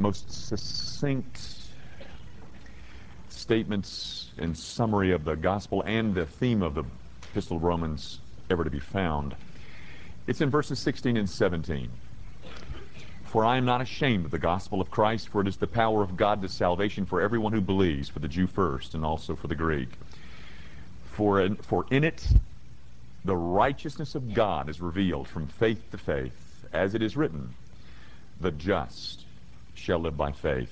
most succinct statements and summary of the gospel and the theme of the Epistle of Romans ever to be found. It's in verses 16 and 17. For I am not ashamed of the gospel of Christ, for it is the power of God to salvation for everyone who believes, for the Jew first, and also for the Greek. For in, for in it the righteousness of God is revealed from faith to faith, as it is written, the just shall live by faith.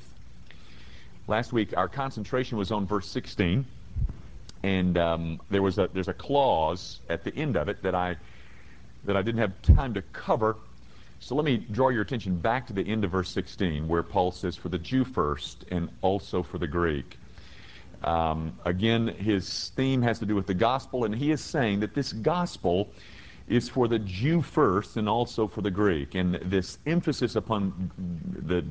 Last week, our concentration was on verse 16, and um, there was a there's a clause at the end of it that I that I didn't have time to cover. So let me draw your attention back to the end of verse 16, where Paul says, "For the Jew first, and also for the Greek." Um, again, his theme has to do with the gospel, and he is saying that this gospel is for the Jew first and also for the Greek. And this emphasis upon the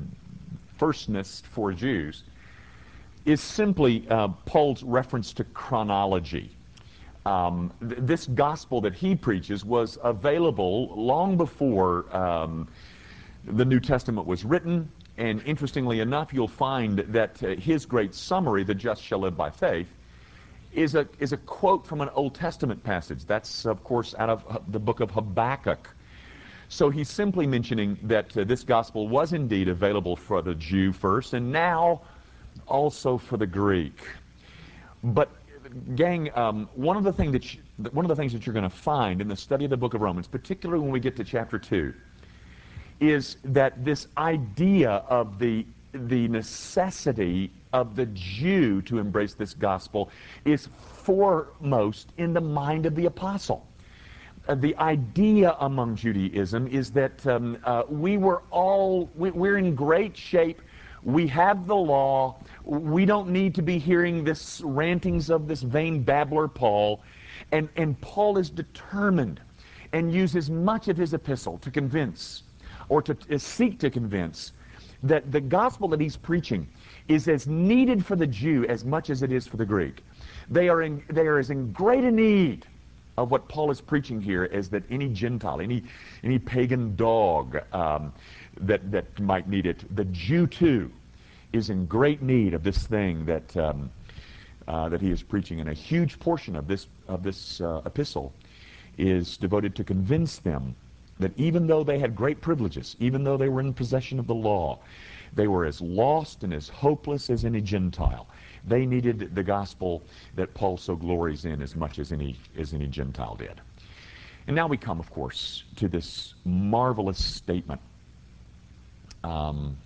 firstness for Jews is simply uh, Paul's reference to chronology. Um, th- this gospel that he preaches was available long before um, the New Testament was written. And interestingly enough, you'll find that uh, his great summary, the just shall live by faith, is a, is a quote from an Old Testament passage. That's, of course, out of the book of Habakkuk. So he's simply mentioning that uh, this gospel was indeed available for the Jew first, and now also for the Greek. But, gang, um, one of the thing that you, one of the things that you're going to find in the study of the book of Romans, particularly when we get to chapter two, is that this idea of the the necessity of the Jew to embrace this gospel is foremost in the mind of the apostle. Uh, the idea among Judaism is that um, uh, we were all, we, we're in great shape. We have the law. We don't need to be hearing this rantings of this vain babbler Paul. And, and Paul is determined and uses much of his epistle to convince or to, to seek to convince that the gospel that he's preaching is as needed for the Jew as much as it is for the Greek. They are, in, they are as in great a need of what Paul is preaching here is that any Gentile, any, any pagan dog um, that, that might need it. The Jew, too, is in great need of this thing that, um, uh, that he is preaching. And a huge portion of this, of this uh, epistle is devoted to convince them that even though they had great privileges, even though they were in possession of the law, they were as lost and as hopeless as any Gentile. They needed the gospel that Paul so glories in as much as any, as any Gentile did. And now we come, of course, to this marvelous statement. Um,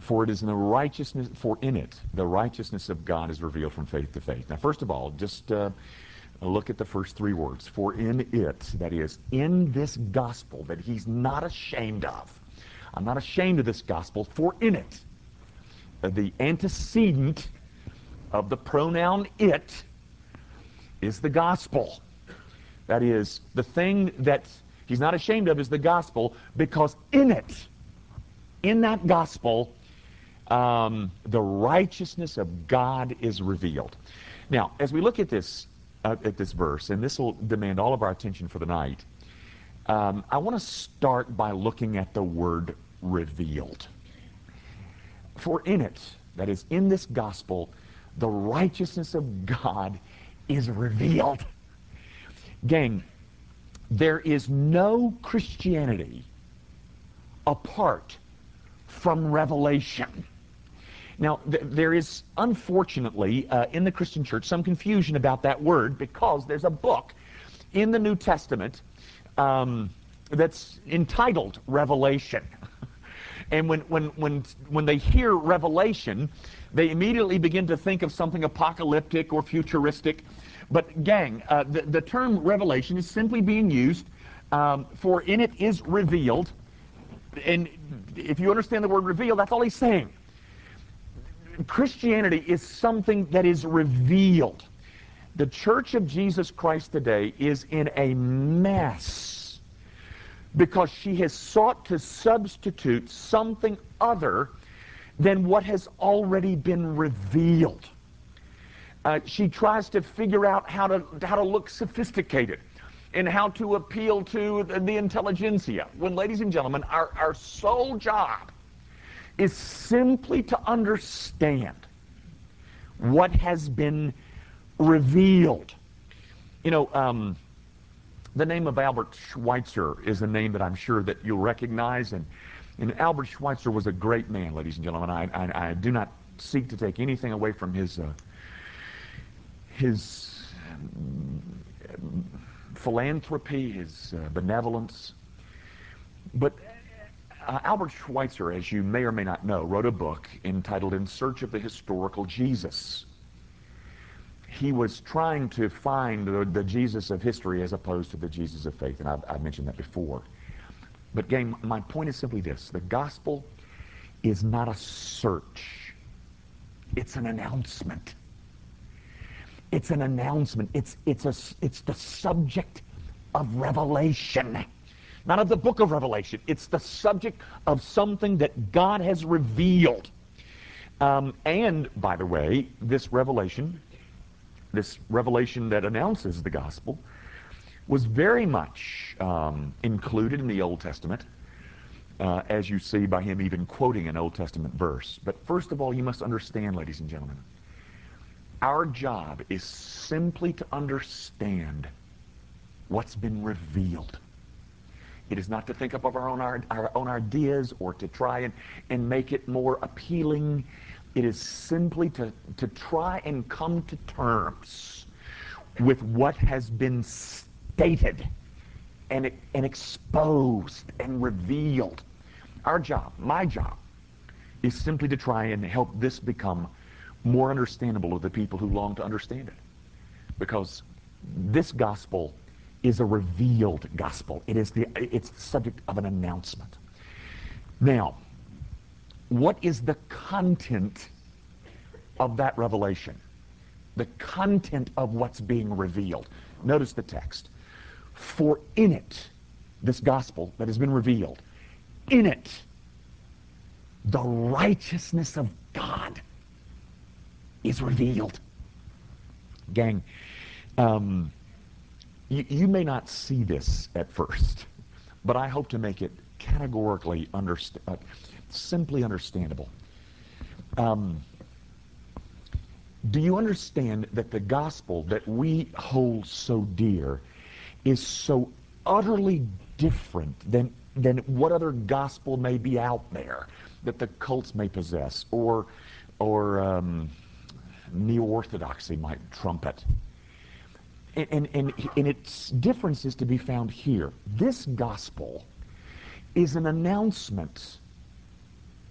for it is in the righteousness, for in it, the righteousness of God is revealed from faith to faith. Now, first of all, just uh, look at the first three words. For in it, that is, in this gospel that he's not ashamed of. I'm not ashamed of this gospel, for in it, the antecedent of the pronoun it is the gospel. That is, the thing that he's not ashamed of is the gospel because in it, in that gospel, um, the righteousness of God is revealed. Now, as we look at this uh, at this verse, and this will demand all of our attention for the night, um, I want to start by looking at the word revealed. For in it, that is, in this gospel, the righteousness of God is revealed. Gang, there is no Christianity apart from revelation. Now, th- there is, unfortunately, uh, in the Christian church, some confusion about that word because there's a book in the New Testament um, that's entitled Revelation. and when, when, when, when they hear Revelation, they immediately begin to think of something apocalyptic or futuristic. But, gang, uh, the, the term revelation is simply being used um, for in it is revealed. And if you understand the word revealed, that's all he's saying. Christianity is something that is revealed. The Church of Jesus Christ today is in a mess because she has sought to substitute something other than what has already been revealed. Uh, she tries to figure out how to, how to look sophisticated and how to appeal to the, the intelligentsia. When, ladies and gentlemen, our, our sole job is simply to understand what has been revealed. You know, um, the name of Albert Schweitzer is a name that I'm sure that you'll recognize, and, and Albert Schweitzer was a great man, ladies and gentlemen. I, I, I do not seek to take anything away from his uh, his um, philanthropy, his uh, benevolence, but uh, Albert Schweitzer, as you may or may not know, wrote a book entitled In Search of the Historical Jesus. He was trying to find the, the Jesus of history as opposed to the Jesus of faith, and I've, I've mentioned that before. But, gang, my point is simply this the gospel is not a search, it's an announcement. It's an announcement. It's, it's, a, it's the subject of revelation not of the book of Revelation. It's the subject of something that God has revealed. Um, and, by the way, this revelation, this revelation that announces the gospel, was very much um, included in the Old Testament, uh, as you see by him even quoting an Old Testament verse. But first of all, you must understand, ladies and gentlemen, our job is simply to understand what's been revealed. It is not to think up of our own, our, our own ideas or to try and, and make it more appealing. It is simply to, to try and come to terms with what has been stated and, and exposed and revealed. Our job, my job, is simply to try and help this become more understandable to the people who long to understand it. Because this gospel is a revealed gospel. It is the, it's the subject of an announcement. Now, what is the content of that revelation? The content of what's being revealed. Notice the text. For in it, this gospel that has been revealed, in it, the righteousness of God is revealed. Gang, um, you, you may not see this at first, but I hope to make it categorically underst- uh, simply understandable. Um, do you understand that the gospel that we hold so dear is so utterly different than, than what other gospel may be out there that the cults may possess or, or um, neo-orthodoxy might trumpet? and, and, and its difference is to be found here. This gospel is an announcement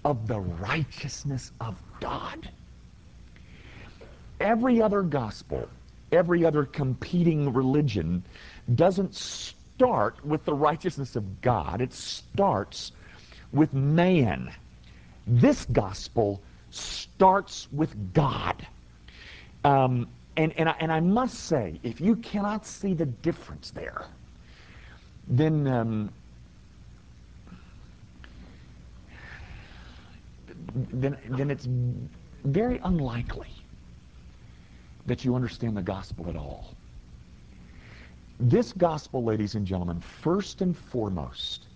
of the righteousness of God. Every other gospel, every other competing religion doesn't start with the righteousness of God. It starts with man. This gospel starts with God. Um, and, and, I, and I must say, if you cannot see the difference there, then um, then, then it's very unlikely that you understand the gospel at all. This gospel, ladies and gentlemen, first and foremost,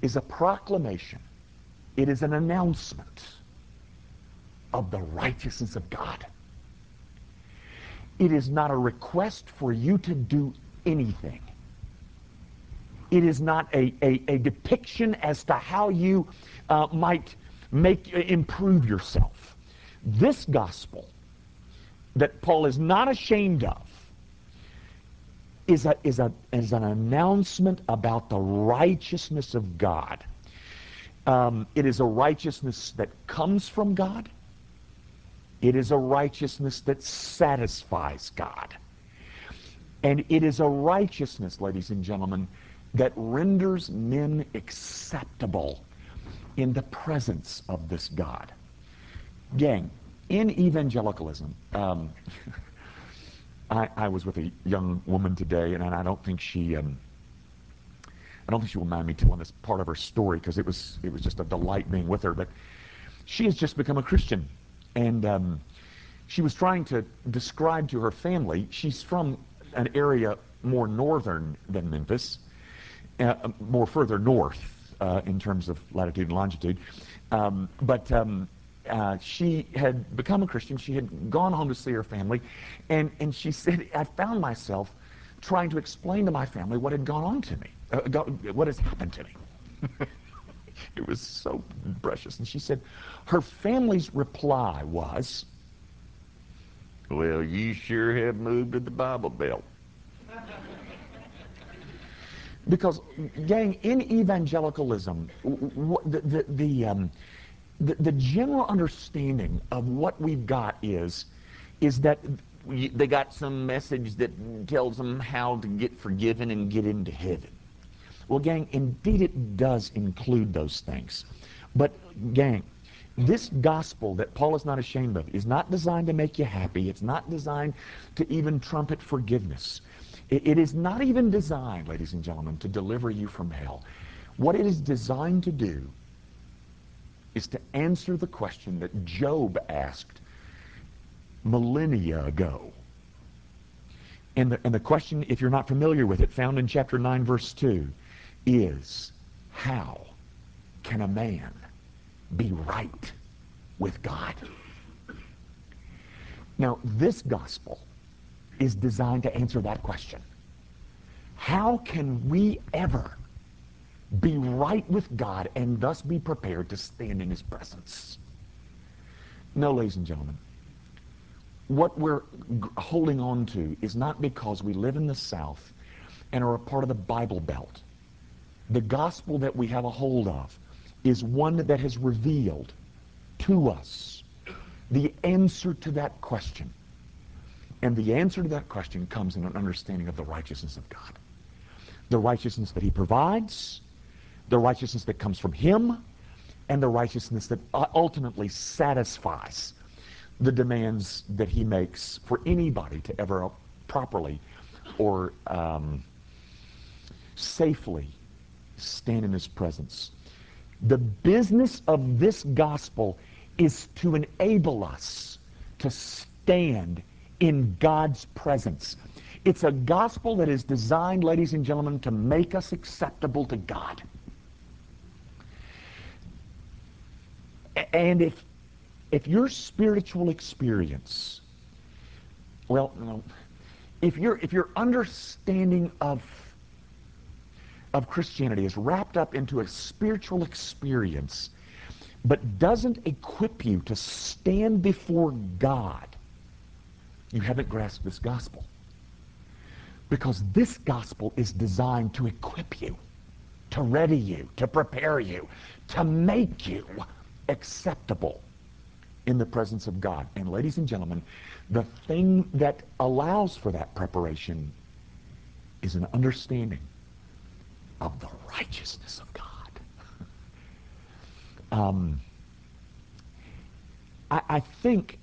is a proclamation. It is an announcement of the righteousness of God. It is not a request for you to do anything. It is not a, a, a depiction as to how you uh, might make improve yourself. This gospel that Paul is not ashamed of is, a, is, a, is an announcement about the righteousness of God. Um, it is a righteousness that comes from God. It is a righteousness that satisfies God. And it is a righteousness, ladies and gentlemen, that renders men acceptable in the presence of this God. Gang, in evangelicalism, um, I, I, was with a young woman today, and I don't think she, um, I don't think she will mind me telling this part of her story because it was it was just a delight being with her. But she has just become a Christian, and um, she was trying to describe to her family, she's from an area more northern than Memphis, uh, more further north uh, in terms of latitude and longitude. Um, but um, uh, she had become a Christian. She had gone home to see her family. And, and she said, I found myself trying to explain to my family what had gone on to me, uh, go, what has happened to me. it was so precious. And she said, her family's reply was, Well, you sure have moved to the Bible Belt. because, gang, in evangelicalism, the, the, the, um, the, the general understanding of what we've got is, is that they got some message that tells them how to get forgiven and get into heaven. Well, gang, indeed it does include those things. But, gang, this gospel that Paul is not ashamed of is not designed to make you happy. It's not designed to even trumpet forgiveness. It, is not even designed, ladies and gentlemen, to deliver you from hell. What it is designed to do is to answer the question that Job asked millennia ago. And the, and the question, if you're not familiar with it, found in chapter 9, verse 2, is how can a man be right with God? Now, this gospel is designed to answer that question. How can we ever be right with God and thus be prepared to stand in his presence? No, ladies and gentlemen. What we're holding on to is not because we live in the South and are a part of the Bible Belt the gospel that we have a hold of is one that has revealed to us the answer to that question. And the answer to that question comes in an understanding of the righteousness of God. The righteousness that he provides, the righteousness that comes from him, and the righteousness that ultimately satisfies the demands that he makes for anybody to ever properly or um, safely stand in his presence. The business of this gospel is to enable us to stand in God's presence. It's a gospel that is designed, ladies and gentlemen, to make us acceptable to God. And if if your spiritual experience, well, if your if your understanding of of Christianity is wrapped up into a spiritual experience, but doesn't equip you to stand before God, you haven't grasped this gospel. Because this gospel is designed to equip you, to ready you, to prepare you, to make you acceptable in the presence of God. And ladies and gentlemen, the thing that allows for that preparation is an understanding of the righteousness of God. Um, I, I think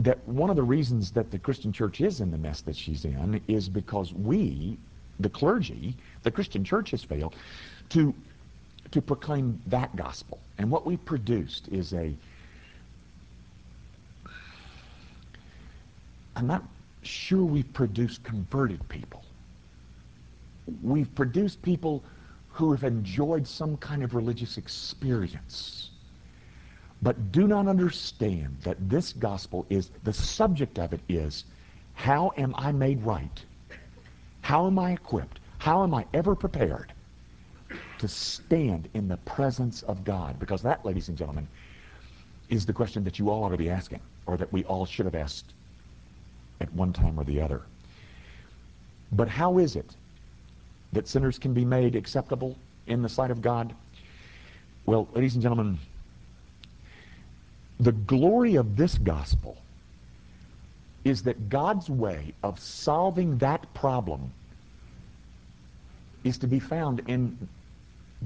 that one of the reasons that the Christian church is in the mess that she's in is because we, the clergy, the Christian church has failed to, to proclaim that gospel. And what we've produced is a, I'm not sure we've produced converted people we've produced people who have enjoyed some kind of religious experience but do not understand that this gospel is the subject of it is how am I made right? How am I equipped? How am I ever prepared to stand in the presence of God? Because that, ladies and gentlemen, is the question that you all ought to be asking, or that we all should have asked at one time or the other. But how is it that sinners can be made acceptable in the sight of God? Well, ladies and gentlemen, the glory of this gospel is that God's way of solving that problem is to be found in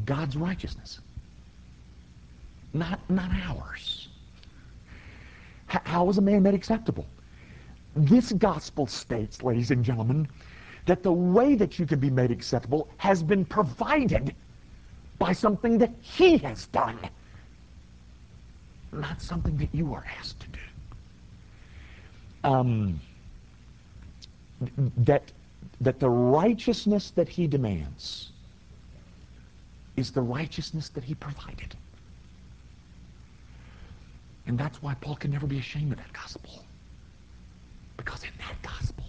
God's righteousness, not, not ours. how is a man made acceptable? This gospel states, ladies and gentlemen, that the way that you can be made acceptable has been provided by something that he has done, not something that you are asked to do. Um, that, that the righteousness that he demands is the righteousness that he provided. And that's why Paul can never be ashamed of that gospel. Because in that gospel,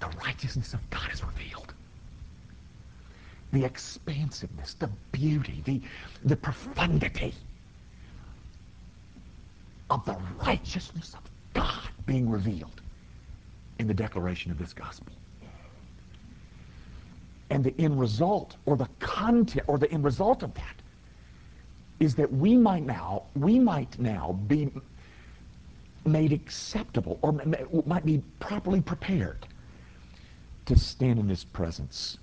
the righteousness of God is revealed. The expansiveness, the beauty, the, the profundity of the righteousness of God being revealed in the declaration of this gospel. And the end result, or the content, or the end result of that, is that we might now, we might now be made acceptable, or might be properly prepared to stand in His presence.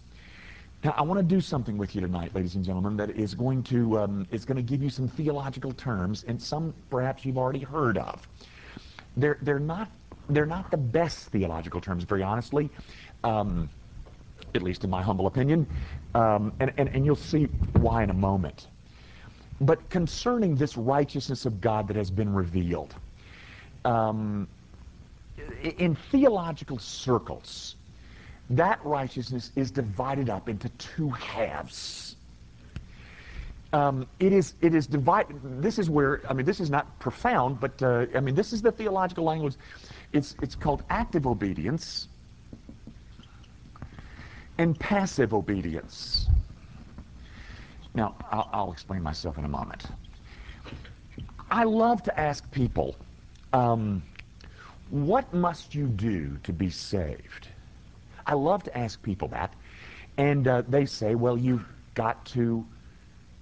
Now, I want to do something with you tonight, ladies and gentlemen, that is going to um, is going to give you some theological terms, and some perhaps you've already heard of. They're they're not they're not the best theological terms, very honestly. Um, at least in my humble opinion, um, and, and, and you'll see why in a moment. But concerning this righteousness of God that has been revealed, um, in theological circles, that righteousness is divided up into two halves. Um, it is it is divided. This is where I mean this is not profound, but uh, I mean this is the theological language. It's it's called active obedience and passive obedience. Now I'll, I'll explain myself in a moment. I love to ask people, um, what must you do to be saved? I love to ask people that, and uh, they say, "Well, you've got to,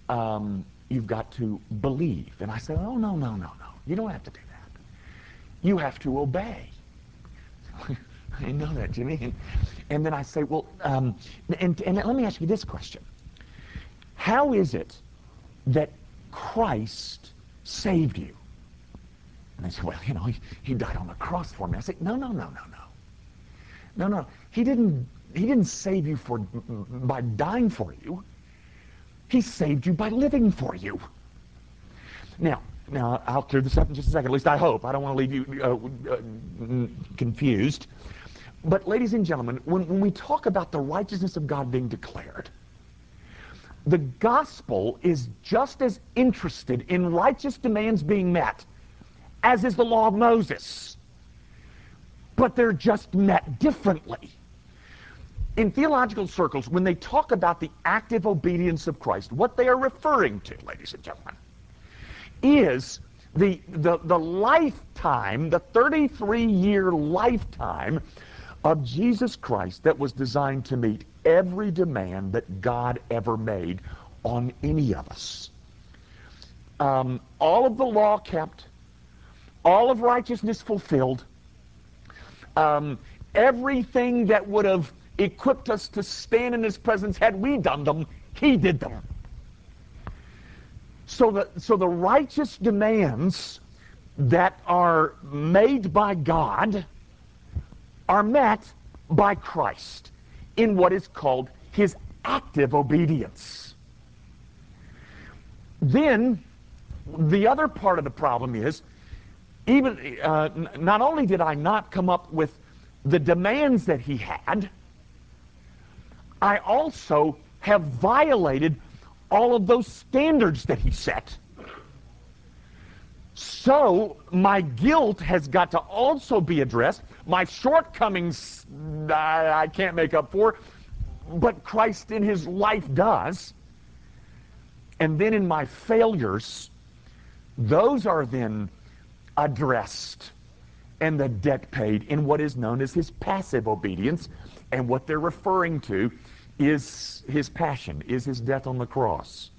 um, you've got to believe." And I say, "Oh no, no, no, no! You don't have to do that. You have to obey." I know that, Jimmy. And, then I say, "Well," um, and, and let me ask you this question: How is it that Christ saved you? And they say, "Well, you know, he, he died on the cross for me." I say, "No, no, no, no, no." No. He didn't, he didn't save you for, by dying for you. He saved you by living for you. Now, now I'll clear this up in just a second. At least I hope. I don't want to leave you uh, uh, confused. But ladies and gentlemen, when, when we talk about the righteousness of God being declared, the gospel is just as interested in righteous demands being met as is the law of Moses but they're just met differently. In theological circles, when they talk about the active obedience of Christ, what they are referring to, ladies and gentlemen, is the, the, the lifetime, the 33 year lifetime of Jesus Christ that was designed to meet every demand that God ever made on any of us. Um, all of the law kept, all of righteousness fulfilled, um, everything that would have equipped us to stand in his presence had we done them, he did them. So the, so the righteous demands that are made by God are met by Christ in what is called his active obedience. Then the other part of the problem is even uh, not only did I not come up with the demands that he had, I also have violated all of those standards that he set. So my guilt has got to also be addressed. My shortcomings I, I can't make up for, but Christ in his life does. And then in my failures, those are then addressed and the debt paid in what is known as his passive obedience. And what they're referring to is his passion, is his death on the cross.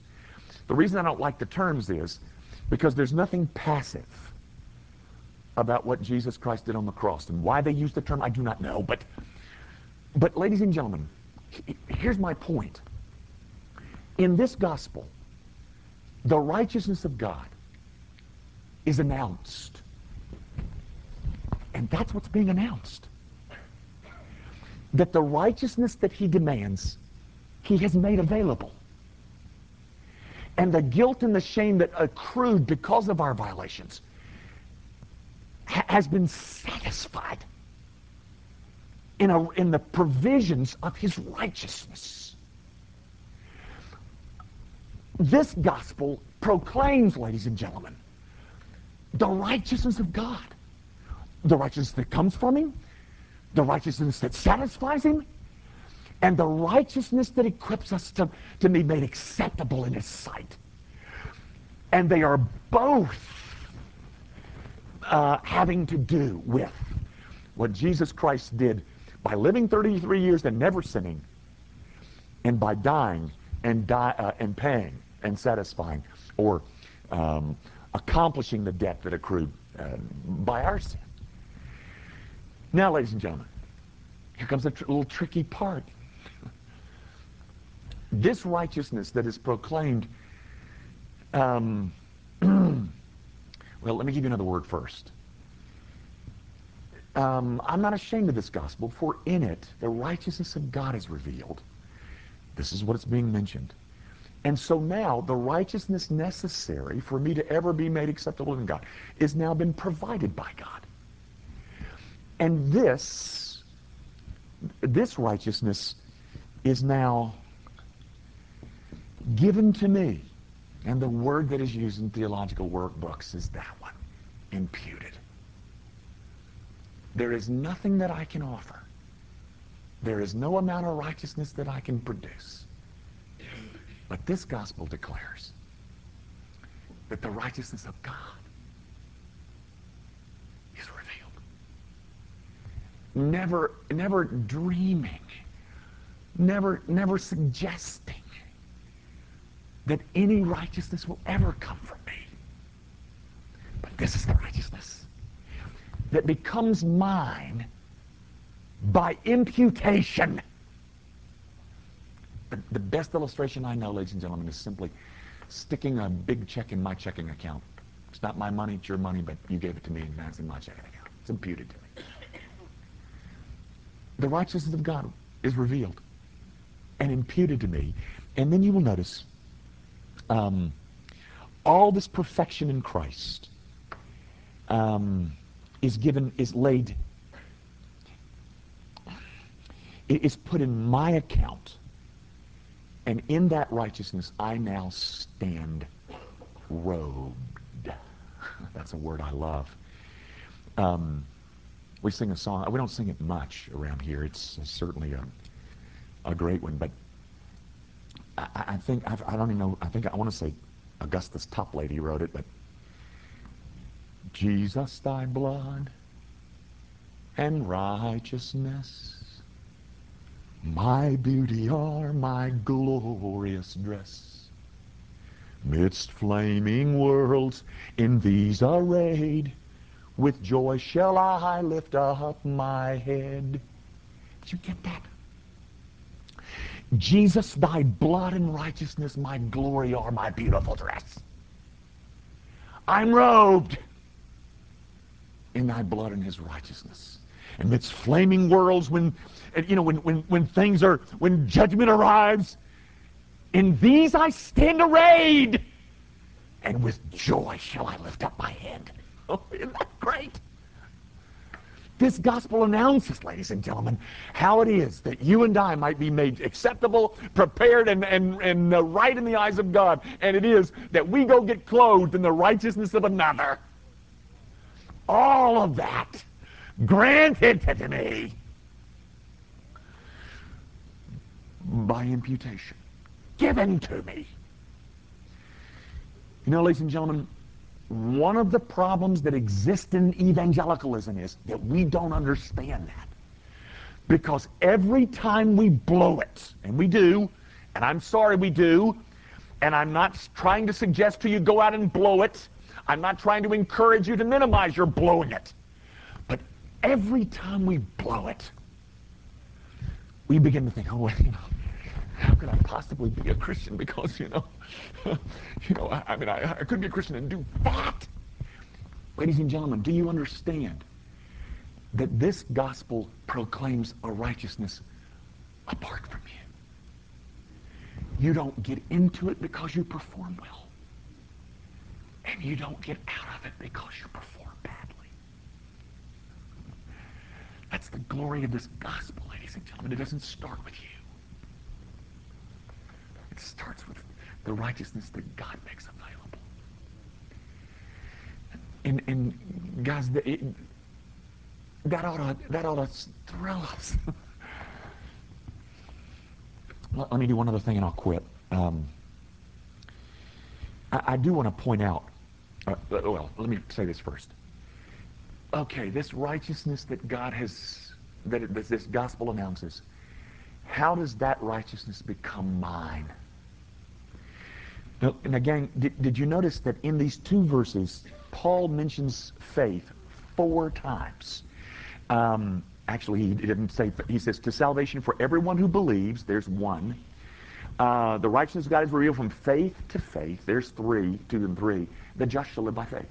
The reason I don't like the terms is because there's nothing passive about what Jesus Christ did on the cross. And why they use the term, I do not know. But, but ladies and gentlemen, here's my point. In this gospel, the righteousness of God is announced. And that's what's being announced. That the righteousness that he demands, he has made available. And the guilt and the shame that accrued because of our violations ha- has been satisfied in, a, in the provisions of his righteousness. This gospel proclaims, ladies and gentlemen, the righteousness of God. The righteousness that comes from him, the righteousness that satisfies him, and the righteousness that equips us to, to be made acceptable in his sight. And they are both uh, having to do with what Jesus Christ did by living 33 years and never sinning, and by dying and, die, uh, and paying and satisfying, or um, accomplishing the debt that accrued uh, by our sin. Now, ladies and gentlemen, here comes a tr- little tricky part. this righteousness that is proclaimed, um, well, let me give you another word first. Um, I'm not ashamed of this gospel, for in it the righteousness of God is revealed. This is what it's being mentioned. And so now the righteousness necessary for me to ever be made acceptable in God is now been provided by God. And this, this righteousness is now given to me. And the word that is used in theological workbooks is that one, imputed. There is nothing that I can offer. There is no amount of righteousness that I can produce. But this gospel declares that the righteousness of God is revealed. Never, never dreaming, never, never suggesting that any righteousness will ever come from me. But this is the righteousness that becomes mine by imputation. The, the best illustration I know, ladies and gentlemen, is simply sticking a big check in my checking account. It's not my money, it's your money, but you gave it to me and that's in my checking account. It's imputed to me. The righteousness of God is revealed and imputed to me. And then you will notice um, all this perfection in Christ um, is given, is laid, is put in my account. And in that righteousness, I now stand robed. That's a word I love. Um, we sing a song. We don't sing it much around here. It's certainly a, a great one. But I, I think, I've, I do not even know, I think I want to say Augustus Toplady wrote it, but Jesus, thy blood and righteousness my beauty are my glorious dress. Midst flaming worlds in these arrayed, with joy shall I lift up my head. Did you get that? Jesus, thy blood and righteousness, my glory are my beautiful dress. I'm robed in thy blood and his righteousness. Amidst flaming worlds, when you know, when, when, when things are, when judgment arrives, in these I stand arrayed, and with joy shall I lift up my head. Oh, isn't that great? This gospel announces, ladies and gentlemen, how it is that you and I might be made acceptable, prepared, and, and, and uh, right in the eyes of God. And it is that we go get clothed in the righteousness of another. All of that granted to me by imputation, given to me. You know, ladies and gentlemen, one of the problems that exist in evangelicalism is that we don't understand that. Because every time we blow it, and we do, and I'm sorry we do, and I'm not trying to suggest to you go out and blow it. I'm not trying to encourage you to minimize your blowing it. Every time we blow it, we begin to think, oh, you know, how could I possibly be a Christian? Because, you know, you know, I, I mean, I, I couldn't be a Christian and do that. Ladies and gentlemen, do you understand that this gospel proclaims a righteousness apart from you? You don't get into it because you perform well. And you don't get out of it because you perform That's the glory of this gospel, ladies and gentlemen. It doesn't start with you. It starts with the righteousness that God makes available. And, and guys, it, that ought to, that ought to thrill us. Let me do one other thing and I'll quit. Um, I, I, do want to point out, uh, well, let me say this first. Okay, this righteousness that God has, that, it, that this gospel announces, how does that righteousness become mine? Now, and again, did, did you notice that in these two verses, Paul mentions faith four times? Um, actually, he didn't say, he says, to salvation for everyone who believes, there's one. Uh, the righteousness of God is revealed from faith to faith, there's three, two and three. The just shall live by faith.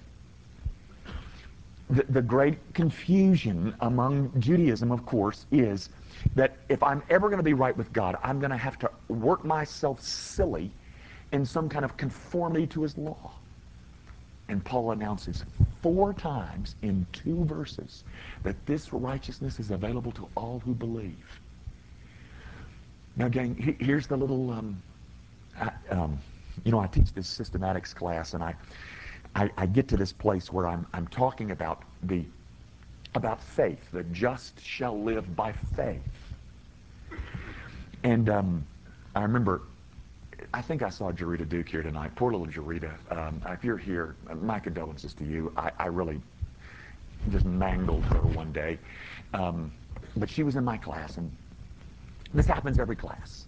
The, the great confusion among Judaism, of course, is that if I'm ever going to be right with God, I'm going to have to work myself silly in some kind of conformity to his law. And Paul announces four times in two verses that this righteousness is available to all who believe. Now, gang, here's the little, um, I, um, you know, I teach this systematics class, and I, I, I, get to this place where I'm, I'm talking about the, about faith. The just shall live by faith. And um, I remember I think I saw Jarita Duke here tonight. Poor little Jarita. Um, if you're here, my condolences to you. I, I really just mangled her one day. Um, but she was in my class, and this happens every class.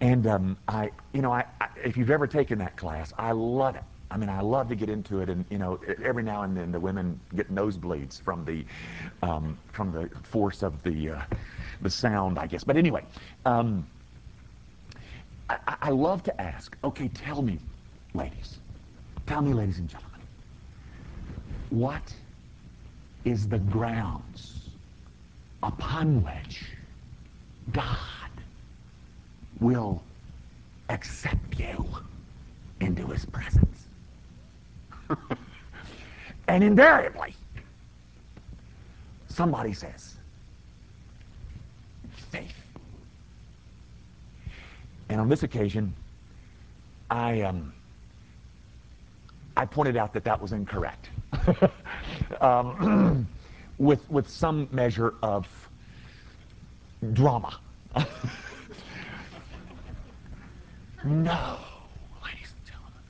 And um, I, you know, I, I, if you've ever taken that class, I love it. I mean, I love to get into it, and you know, every now and then the women get nosebleeds from the um, from the force of the uh, the sound, I guess. But anyway, um, I, I love to ask, okay, tell me, ladies, tell me, ladies and gentlemen, what is the grounds upon which God will accept you into his presence? and invariably, somebody says, faith. And on this occasion, I um, I pointed out that that was incorrect, um, with with some measure of drama. no, ladies and gentlemen,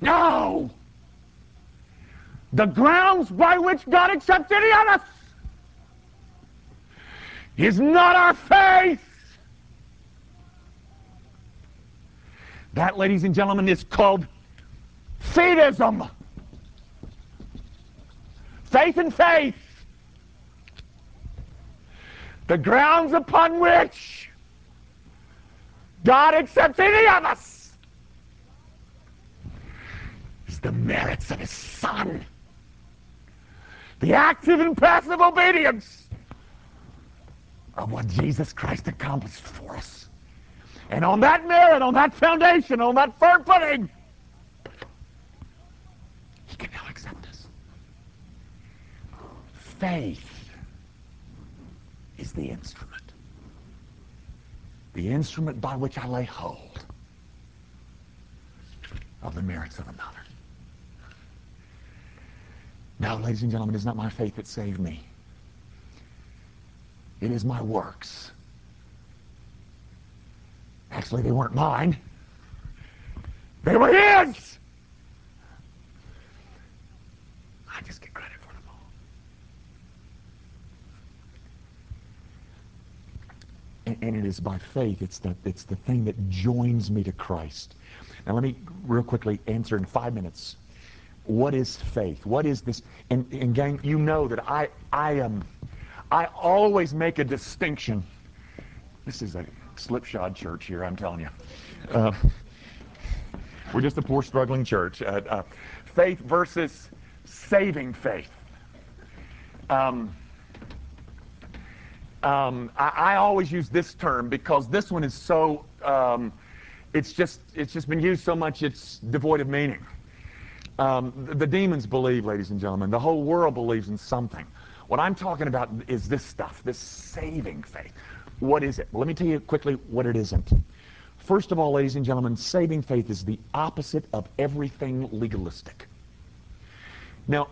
no. The grounds by which God accepts any of us is not our faith. That, ladies and gentlemen, is called fideism. Faith and faith. The grounds upon which God accepts any of us is the merits of his Son. The active and passive obedience of what Jesus Christ accomplished for us. And on that merit, on that foundation, on that firm footing, he can now accept us. Faith is the instrument. The instrument by which I lay hold of the merits of another. Now, ladies and gentlemen, it's not my faith that saved me. It is my works. Actually, they weren't mine. They were his! I just get credit for them all. And, and it is by faith. It's the, it's the thing that joins me to Christ. Now, let me real quickly answer in five minutes. What is faith? What is this? And, and gang, you know that I, I am. I always make a distinction. This is a slipshod church here, I'm telling you. Uh, we're just a poor, struggling church. Uh, uh, faith versus saving faith. Um, um, I, I, always use this term because this one is so. Um, it's just it's just been used so much it's devoid of meaning. Um, the, demons believe, ladies and gentlemen. The whole world believes in something. What I'm talking about is this stuff, this saving faith. What is it? Well, let me tell you quickly what it isn't. First of all, ladies and gentlemen, saving faith is the opposite of everything legalistic. Now,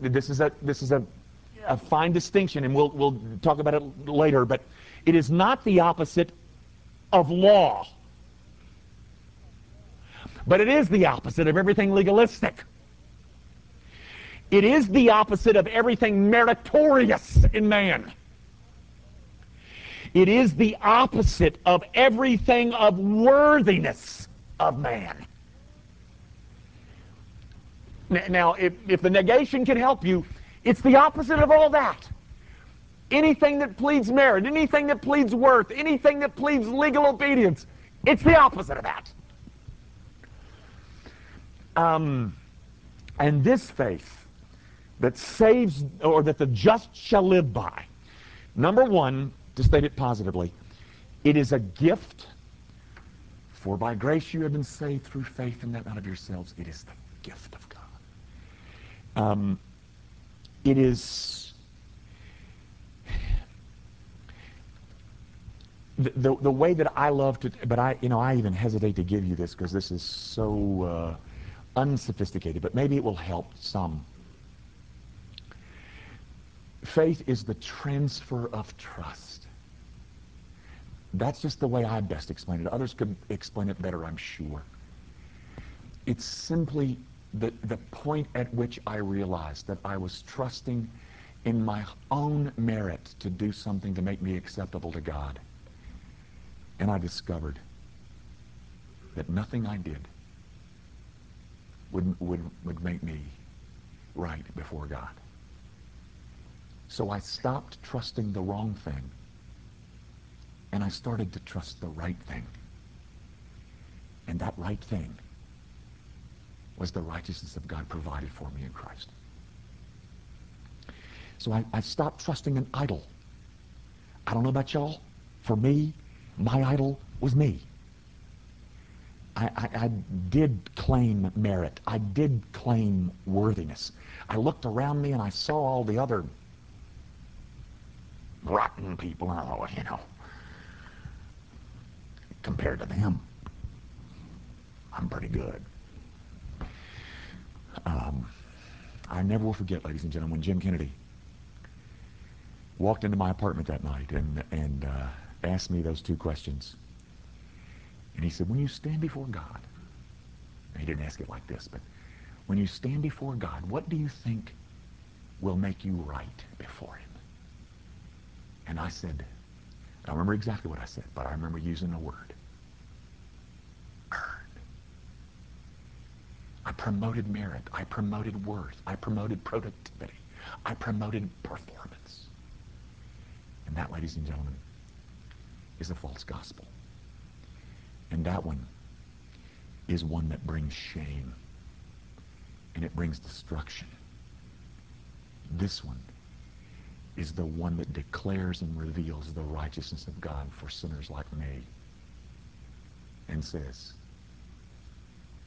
this is a this is a, a fine distinction, and we'll we'll talk about it later. But it is not the opposite of law, but it is the opposite of everything legalistic. It is the opposite of everything meritorious in man. It is the opposite of everything of worthiness of man. Now, if, if the negation can help you, it's the opposite of all that. Anything that pleads merit, anything that pleads worth, anything that pleads legal obedience, it's the opposite of that. Um, and this faith that saves, or that the just shall live by, number one, to state it positively, it is a gift, for by grace you have been saved through faith, and that not of yourselves. It is the gift of God. Um, it is the, the, the way that I love to, but I, you know, I even hesitate to give you this because this is so uh, unsophisticated, but maybe it will help some. Faith is the transfer of trust. That's just the way I best explain it. Others could explain it better, I'm sure. It's simply the, the point at which I realized that I was trusting in my own merit to do something to make me acceptable to God. And I discovered that nothing I did would, would, would make me right before God. So I stopped trusting the wrong thing and I started to trust the right thing. And that right thing was the righteousness of God provided for me in Christ. So I, I stopped trusting an idol. I don't know about y'all. For me, my idol was me. I, I, I, did claim merit. I did claim worthiness. I looked around me and I saw all the other rotten people, and I thought, you know, compared to them, I'm pretty good. Um, I never will forget, ladies and gentlemen, when Jim Kennedy walked into my apartment that night and, and uh, asked me those two questions. And he said, when you stand before God, he didn't ask it like this, but when you stand before God, what do you think will make you right before him? And I said, I don't remember exactly what I said, but I remember using a word. I promoted merit. I promoted worth. I promoted productivity. I promoted performance. And that, ladies and gentlemen, is a false gospel. And that one is one that brings shame. And it brings destruction. This one is the one that declares and reveals the righteousness of God for sinners like me. And says,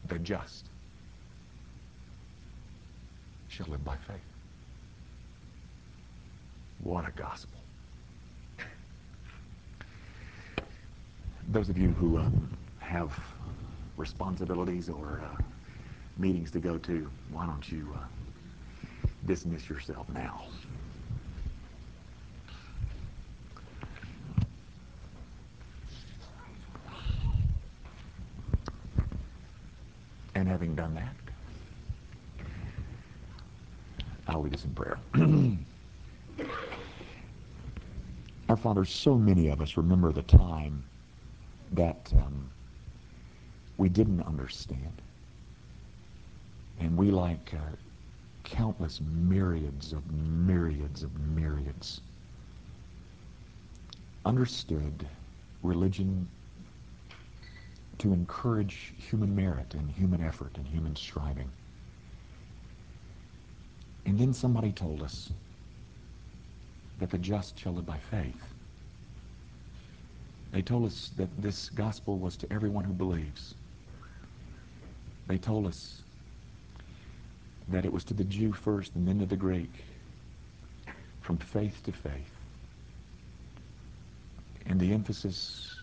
the just shall live by faith. What a gospel. Those of you who uh, have responsibilities or uh, meetings to go to, why don't you uh, dismiss yourself now? And having done that, I'll lead us in prayer. Our Father, so many of us remember the time that um, we didn't understand. And we, like uh, countless myriads of myriads of myriads, understood religion to encourage human merit and human effort and human striving. And then somebody told us that the just shall live by faith. They told us that this gospel was to everyone who believes. They told us that it was to the Jew first and then to the Greek, from faith to faith. And the emphasis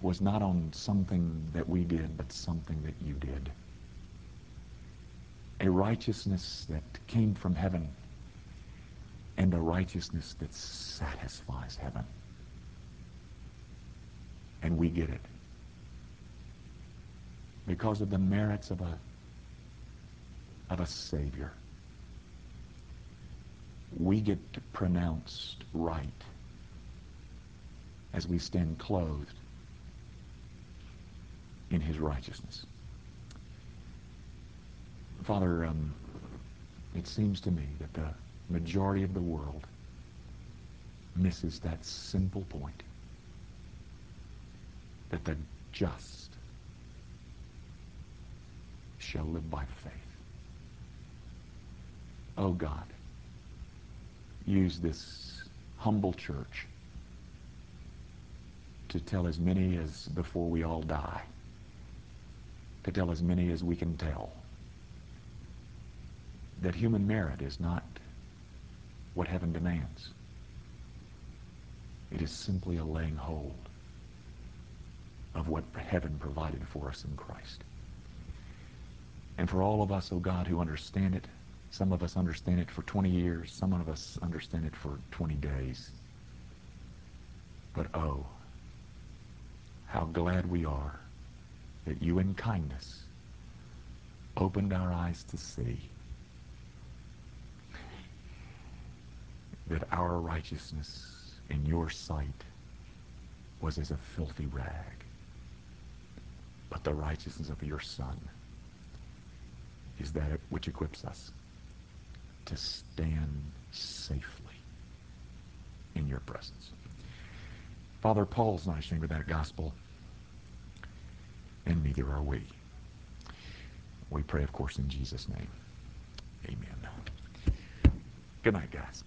was not on something that we did, but something that you did. A righteousness that came from heaven and a righteousness that satisfies heaven. And we get it because of the merits of a of a Savior. We get pronounced right as we stand clothed in his righteousness. Father, um, it seems to me that the majority of the world misses that simple point that the just shall live by faith. Oh God, use this humble church to tell as many as before we all die, to tell as many as we can tell that human merit is not what heaven demands. It is simply a laying hold of what heaven provided for us in Christ. And for all of us, oh God, who understand it, some of us understand it for 20 years, some of us understand it for 20 days. But oh, how glad we are that you in kindness opened our eyes to see that our righteousness in your sight was as a filthy rag. But the righteousness of your Son is that which equips us to stand safely in your presence. Father, Paul's not ashamed of that gospel, and neither are we. We pray, of course, in Jesus' name. Amen. Good night, guys.